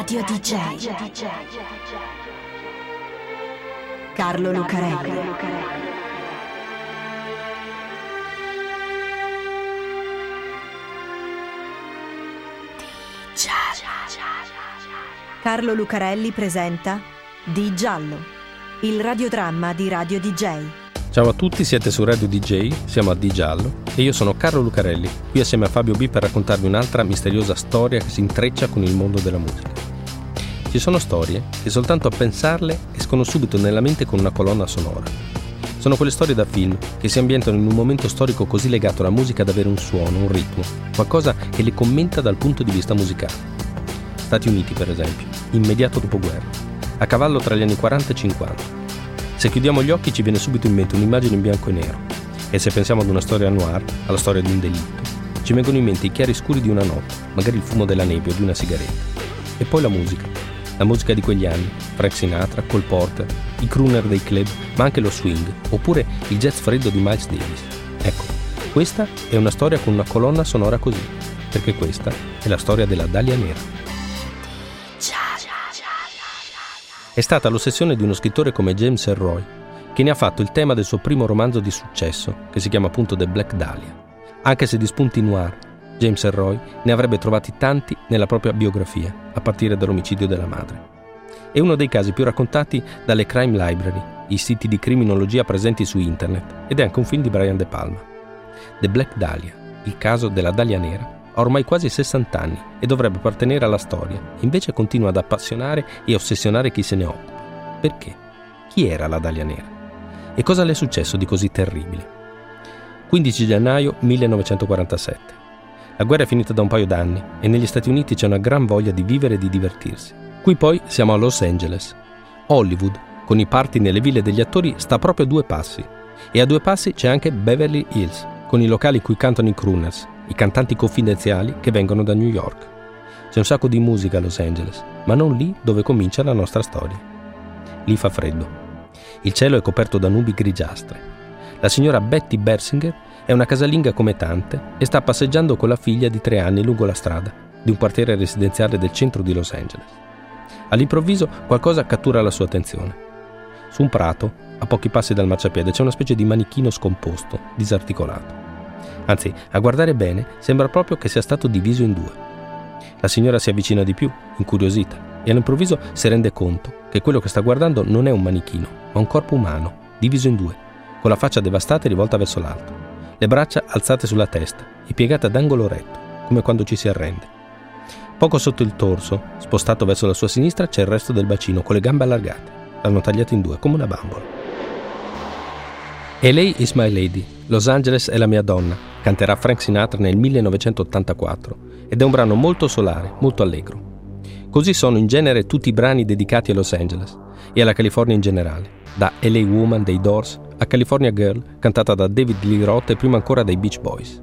Radio DJ. Carlo Lucarelli. Carlo Lucarelli presenta Di Giallo, il radiodramma di Radio DJ. Ciao a tutti, siete su Radio DJ, siamo a Di Giallo e io sono Carlo Lucarelli, qui assieme a Fabio B per raccontarvi un'altra misteriosa storia che si intreccia con il mondo della musica. Ci sono storie che soltanto a pensarle escono subito nella mente con una colonna sonora. Sono quelle storie da film che si ambientano in un momento storico così legato alla musica da avere un suono, un ritmo, qualcosa che le commenta dal punto di vista musicale. Stati Uniti, per esempio, immediato dopoguerra, a cavallo tra gli anni 40 e 50 se chiudiamo gli occhi ci viene subito in mente un'immagine in bianco e nero. E se pensiamo ad una storia noir, alla storia di un delitto, ci vengono in mente i chiari scuri di una notte, magari il fumo della nebbia o di una sigaretta. E poi la musica. La musica di quegli anni, Frank Sinatra, Cole Porter, i crooner dei club, ma anche lo swing, oppure il jazz freddo di Miles Davis. Ecco, questa è una storia con una colonna sonora così, perché questa è la storia della Dalia Nera. è stata l'ossessione di uno scrittore come James Elroy, che ne ha fatto il tema del suo primo romanzo di successo, che si chiama appunto The Black Dahlia. Anche se di spunti noir, James Elroy ne avrebbe trovati tanti nella propria biografia, a partire dall'omicidio della madre. È uno dei casi più raccontati dalle Crime Library, i siti di criminologia presenti su internet, ed è anche un film di Brian De Palma. The Black Dahlia, il caso della Dahlia Nera, ha ormai quasi 60 anni e dovrebbe appartenere alla storia, invece continua ad appassionare e ossessionare chi se ne occupa. Perché? Chi era la Dalia Nera? E cosa le è successo di così terribile? 15 gennaio 1947. La guerra è finita da un paio d'anni e negli Stati Uniti c'è una gran voglia di vivere e di divertirsi. Qui poi siamo a Los Angeles. Hollywood, con i party nelle ville degli attori, sta proprio a due passi. E a due passi c'è anche Beverly Hills, con i locali cui cantano i crooners, i cantanti confidenziali che vengono da New York. C'è un sacco di musica a Los Angeles, ma non lì dove comincia la nostra storia. Lì fa freddo. Il cielo è coperto da nubi grigiastre. La signora Betty Bersinger è una casalinga come tante e sta passeggiando con la figlia di tre anni lungo la strada di un quartiere residenziale del centro di Los Angeles. All'improvviso qualcosa cattura la sua attenzione. Su un prato, a pochi passi dal marciapiede, c'è una specie di manichino scomposto, disarticolato. Anzi, a guardare bene, sembra proprio che sia stato diviso in due. La signora si avvicina di più, incuriosita, e all'improvviso si rende conto che quello che sta guardando non è un manichino, ma un corpo umano, diviso in due, con la faccia devastata e rivolta verso l'alto, le braccia alzate sulla testa e piegate ad angolo retto, come quando ci si arrende. Poco sotto il torso, spostato verso la sua sinistra, c'è il resto del bacino con le gambe allargate. L'hanno tagliato in due, come una bambola. E lei is my lady, Los Angeles è la mia donna, canterà Frank Sinatra nel 1984 ed è un brano molto solare, molto allegro. Così sono in genere tutti i brani dedicati a Los Angeles e alla California in generale, da LA Woman dei Doors a California Girl cantata da David Lee Roth e prima ancora dai Beach Boys.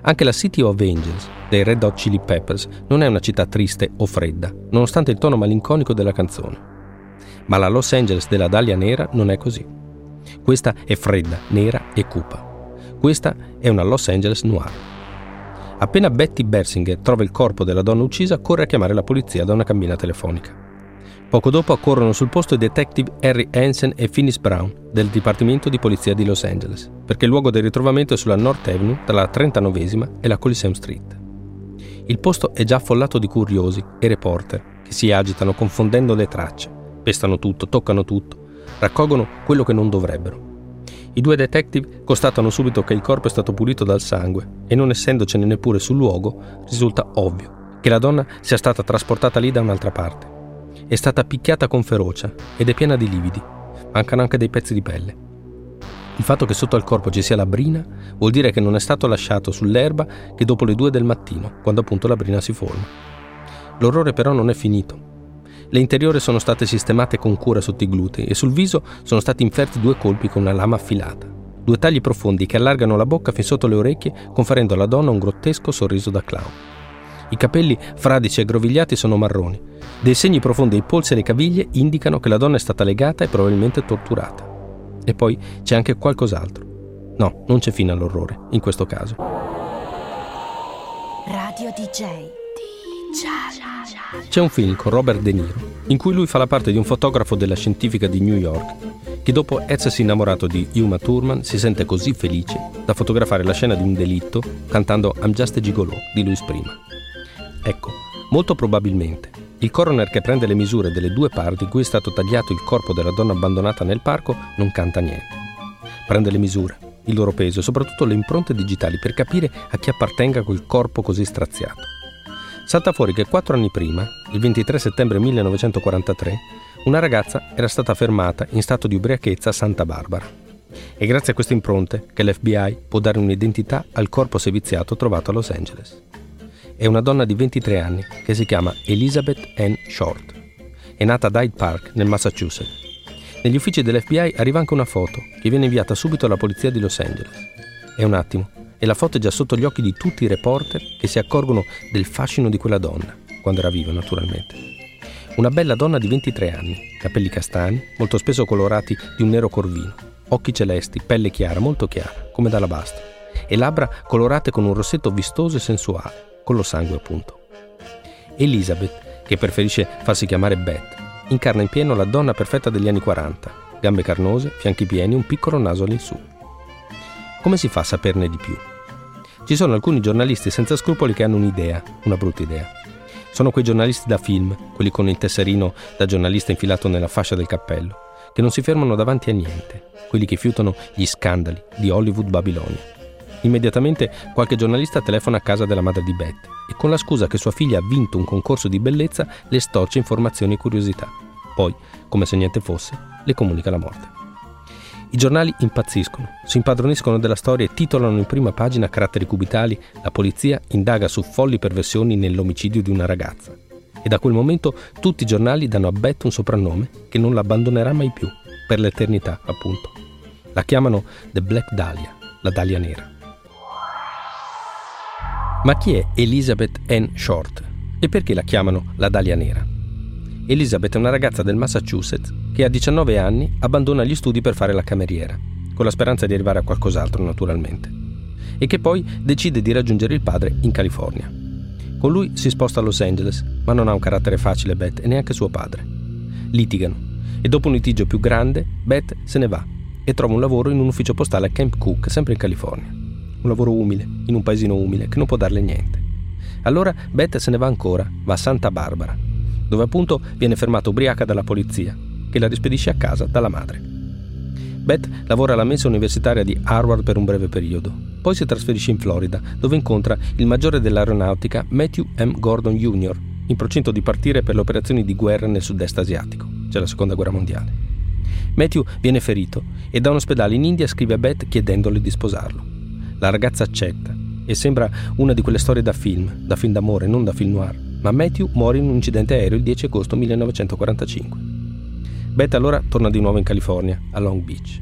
Anche la City of Angels dei Red Hot Chili Peppers non è una città triste o fredda, nonostante il tono malinconico della canzone. Ma la Los Angeles della Dahlia Nera non è così. Questa è fredda, nera e cupa. Questa è una Los Angeles noir. Appena Betty Bersinger trova il corpo della donna uccisa, corre a chiamare la polizia da una cabina telefonica. Poco dopo accorrono sul posto i detective Harry Hansen e Phyllis Brown del Dipartimento di Polizia di Los Angeles, perché il luogo del ritrovamento è sulla North Avenue tra la 39 e la Coliseum Street. Il posto è già affollato di curiosi e reporter che si agitano confondendo le tracce, pestano tutto, toccano tutto raccolgono quello che non dovrebbero. I due detective constatano subito che il corpo è stato pulito dal sangue e non essendocene neppure sul luogo, risulta ovvio che la donna sia stata trasportata lì da un'altra parte. È stata picchiata con ferocia ed è piena di lividi. Mancano anche dei pezzi di pelle. Il fatto che sotto al corpo ci sia la brina vuol dire che non è stato lasciato sull'erba che dopo le due del mattino, quando appunto la brina si forma. L'orrore però non è finito. Le interiori sono state sistemate con cura sotto i glutei e sul viso sono stati inferti due colpi con una lama affilata. Due tagli profondi che allargano la bocca fin sotto le orecchie, conferendo alla donna un grottesco sorriso da clown. I capelli fradici e aggrovigliati sono marroni. Dei segni profondi ai polsi e alle caviglie indicano che la donna è stata legata e probabilmente torturata. E poi c'è anche qualcos'altro. No, non c'è fine all'orrore, in questo caso. Radio DJ. C'è un film con Robert De Niro in cui lui fa la parte di un fotografo della scientifica di New York che dopo essersi innamorato di Yuma Thurman si sente così felice da fotografare la scena di un delitto cantando I'm just a gigolo di Louis Prima. Ecco, molto probabilmente il coroner che prende le misure delle due parti in cui è stato tagliato il corpo della donna abbandonata nel parco non canta niente. Prende le misure, il loro peso e soprattutto le impronte digitali per capire a chi appartenga quel corpo così straziato. Salta fuori che quattro anni prima, il 23 settembre 1943, una ragazza era stata fermata in stato di ubriachezza a Santa Barbara. È grazie a queste impronte che l'FBI può dare un'identità al corpo seviziato trovato a Los Angeles. È una donna di 23 anni che si chiama Elizabeth Ann Short. È nata ad Hyde Park, nel Massachusetts. Negli uffici dell'FBI arriva anche una foto che viene inviata subito alla polizia di Los Angeles. È un attimo e la foto è già sotto gli occhi di tutti i reporter che si accorgono del fascino di quella donna, quando era viva naturalmente. Una bella donna di 23 anni, capelli castani, molto spesso colorati di un nero corvino, occhi celesti, pelle chiara, molto chiara, come d'alabastro, e labbra colorate con un rossetto vistoso e sensuale, con lo sangue appunto. Elizabeth, che preferisce farsi chiamare Beth, incarna in pieno la donna perfetta degli anni 40, gambe carnose, fianchi pieni, un piccolo naso all'insù. Come si fa a saperne di più? Ci sono alcuni giornalisti senza scrupoli che hanno un'idea, una brutta idea. Sono quei giornalisti da film, quelli con il tesserino da giornalista infilato nella fascia del cappello, che non si fermano davanti a niente, quelli che fiutano gli scandali di Hollywood Babilonia. Immediatamente qualche giornalista telefona a casa della madre di Beth e con la scusa che sua figlia ha vinto un concorso di bellezza le storce informazioni e curiosità. Poi, come se niente fosse, le comunica la morte. I giornali impazziscono, si impadroniscono della storia e titolano in prima pagina caratteri cubitali La polizia indaga su folli perversioni nell'omicidio di una ragazza. E da quel momento tutti i giornali danno a Beth un soprannome che non l'abbandonerà mai più, per l'eternità appunto. La chiamano The Black Dahlia, la Dahlia nera. Ma chi è Elizabeth Ann Short? E perché la chiamano la Dahlia nera? Elizabeth è una ragazza del Massachusetts che a 19 anni abbandona gli studi per fare la cameriera, con la speranza di arrivare a qualcos'altro naturalmente, e che poi decide di raggiungere il padre in California. Con lui si sposta a Los Angeles, ma non ha un carattere facile Beth e neanche suo padre. Litigano e dopo un litigio più grande Beth se ne va e trova un lavoro in un ufficio postale a Camp Cook, sempre in California. Un lavoro umile, in un paesino umile, che non può darle niente. Allora Beth se ne va ancora, va a Santa Barbara, dove appunto viene fermata ubriaca dalla polizia, che la rispedisce a casa dalla madre. Beth lavora alla mensa universitaria di Harvard per un breve periodo, poi si trasferisce in Florida, dove incontra il maggiore dell'aeronautica Matthew M. Gordon Jr., in procinto di partire per le operazioni di guerra nel sud-est asiatico, cioè la seconda guerra mondiale. Matthew viene ferito e da un ospedale in India scrive a Beth chiedendole di sposarlo. La ragazza accetta e sembra una di quelle storie da film, da film d'amore, non da film noir ma Matthew muore in un incidente aereo il 10 agosto 1945. Beth allora torna di nuovo in California, a Long Beach.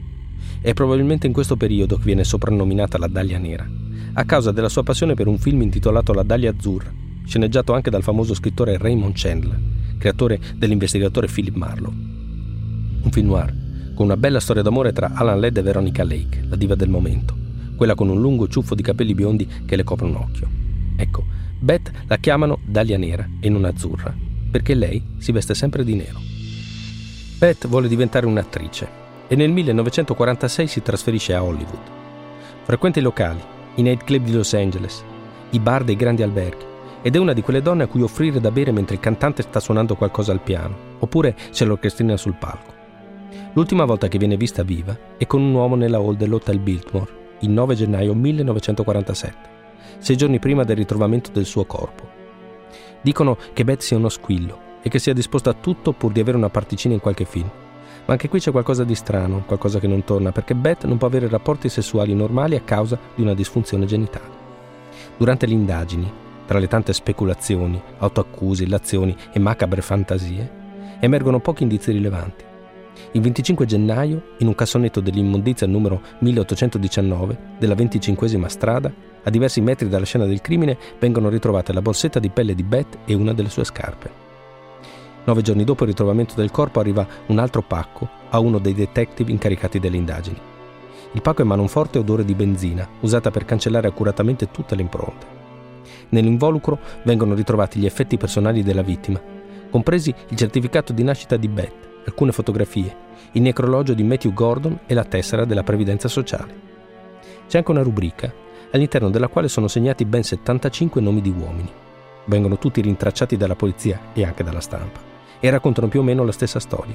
È probabilmente in questo periodo che viene soprannominata la Dahlia Nera, a causa della sua passione per un film intitolato La Dahlia Azzurra, sceneggiato anche dal famoso scrittore Raymond Chandler, creatore dell'investigatore Philip Marlowe. Un film noir, con una bella storia d'amore tra Alan Ladd e Veronica Lake, la diva del momento, quella con un lungo ciuffo di capelli biondi che le copre un occhio. Ecco, Beth la chiamano Dahlia Nera e non Azzurra, perché lei si veste sempre di nero. Beth vuole diventare un'attrice e nel 1946 si trasferisce a Hollywood. Frequenta i locali, i night club di Los Angeles, i bar dei grandi alberghi ed è una di quelle donne a cui offrire da bere mentre il cantante sta suonando qualcosa al piano, oppure c'è l'orchestrina sul palco. L'ultima volta che viene vista viva è con un uomo nella hall dell'Hotel Biltmore, il 9 gennaio 1947 sei giorni prima del ritrovamento del suo corpo. Dicono che Beth sia uno squillo e che sia disposta a tutto pur di avere una particina in qualche film. Ma anche qui c'è qualcosa di strano, qualcosa che non torna, perché Beth non può avere rapporti sessuali normali a causa di una disfunzione genitale. Durante le indagini, tra le tante speculazioni, autoaccuse, illazioni e macabre fantasie, emergono pochi indizi rilevanti. Il 25 gennaio, in un cassonetto dell'immondizia numero 1819 della 25 strada, a diversi metri dalla scena del crimine, vengono ritrovate la borsetta di pelle di Beth e una delle sue scarpe. Nove giorni dopo il ritrovamento del corpo arriva un altro pacco a uno dei detective incaricati delle indagini. Il pacco emana un forte odore di benzina, usata per cancellare accuratamente tutte le impronte. Nell'involucro vengono ritrovati gli effetti personali della vittima, compresi il certificato di nascita di Beth, alcune fotografie, il necrologio di Matthew Gordon e la tessera della previdenza sociale. C'è anche una rubrica all'interno della quale sono segnati ben 75 nomi di uomini. Vengono tutti rintracciati dalla polizia e anche dalla stampa e raccontano più o meno la stessa storia.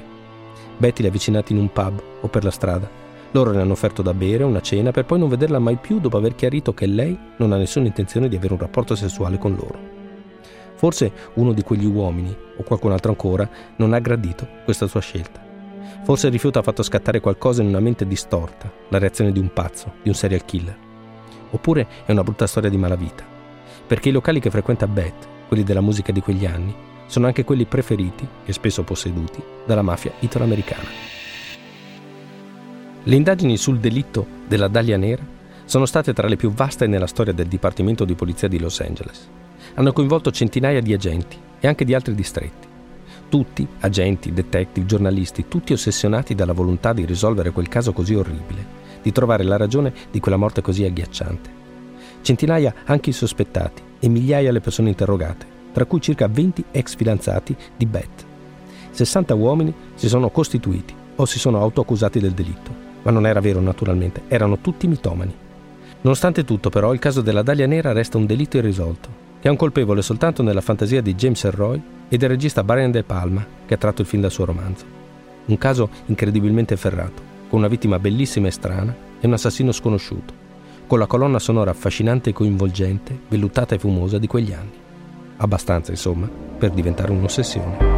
Betty li ha avvicinati in un pub o per la strada. Loro le hanno offerto da bere una cena per poi non vederla mai più dopo aver chiarito che lei non ha nessuna intenzione di avere un rapporto sessuale con loro. Forse uno di quegli uomini, o qualcun altro ancora, non ha gradito questa sua scelta. Forse il rifiuto ha fatto scattare qualcosa in una mente distorta, la reazione di un pazzo, di un serial killer. Oppure è una brutta storia di malavita. Perché i locali che frequenta Beth, quelli della musica di quegli anni, sono anche quelli preferiti, e spesso posseduti, dalla mafia italoamericana. Le indagini sul delitto della Dahlia Nera sono state tra le più vaste nella storia del Dipartimento di Polizia di Los Angeles. Hanno coinvolto centinaia di agenti e anche di altri distretti. Tutti, agenti, detective, giornalisti, tutti ossessionati dalla volontà di risolvere quel caso così orribile, di trovare la ragione di quella morte così agghiacciante. Centinaia anche i sospettati e migliaia le persone interrogate, tra cui circa 20 ex fidanzati di Beth. 60 uomini si sono costituiti o si sono autoaccusati del delitto, ma non era vero naturalmente, erano tutti mitomani. Nonostante tutto però il caso della Dahlia Nera resta un delitto irrisolto, che è un colpevole soltanto nella fantasia di James Elroy e del regista Brian De Palma che ha tratto il film dal suo romanzo. Un caso incredibilmente ferrato, con una vittima bellissima e strana e un assassino sconosciuto, con la colonna sonora affascinante e coinvolgente, vellutata e fumosa di quegli anni. Abbastanza, insomma, per diventare un'ossessione.